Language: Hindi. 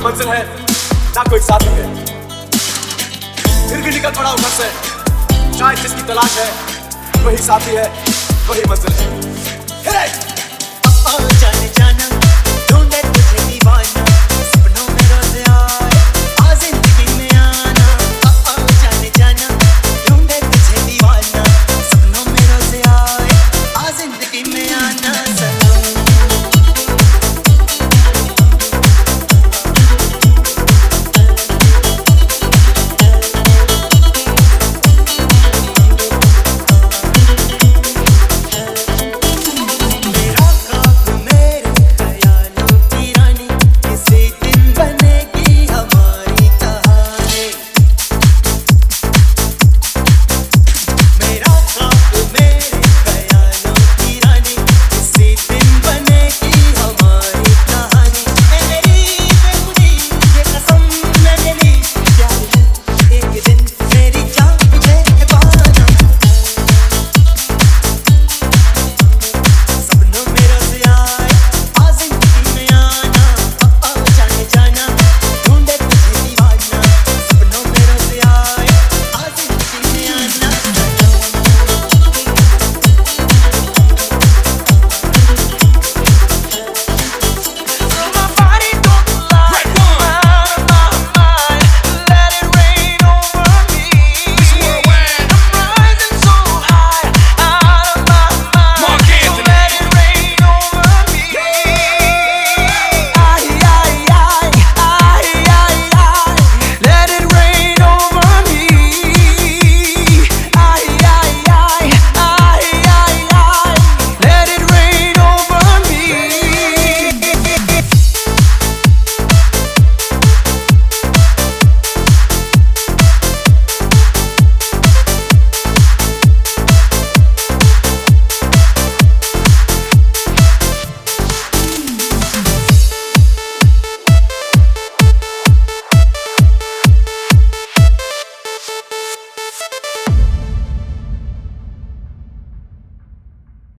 मंजिल है, ना कोई साथी है। फिर भी निकल पड़ा हूँ घर से। शायद जिसकी तलाश है, वही साथी है, वही मंजिल है।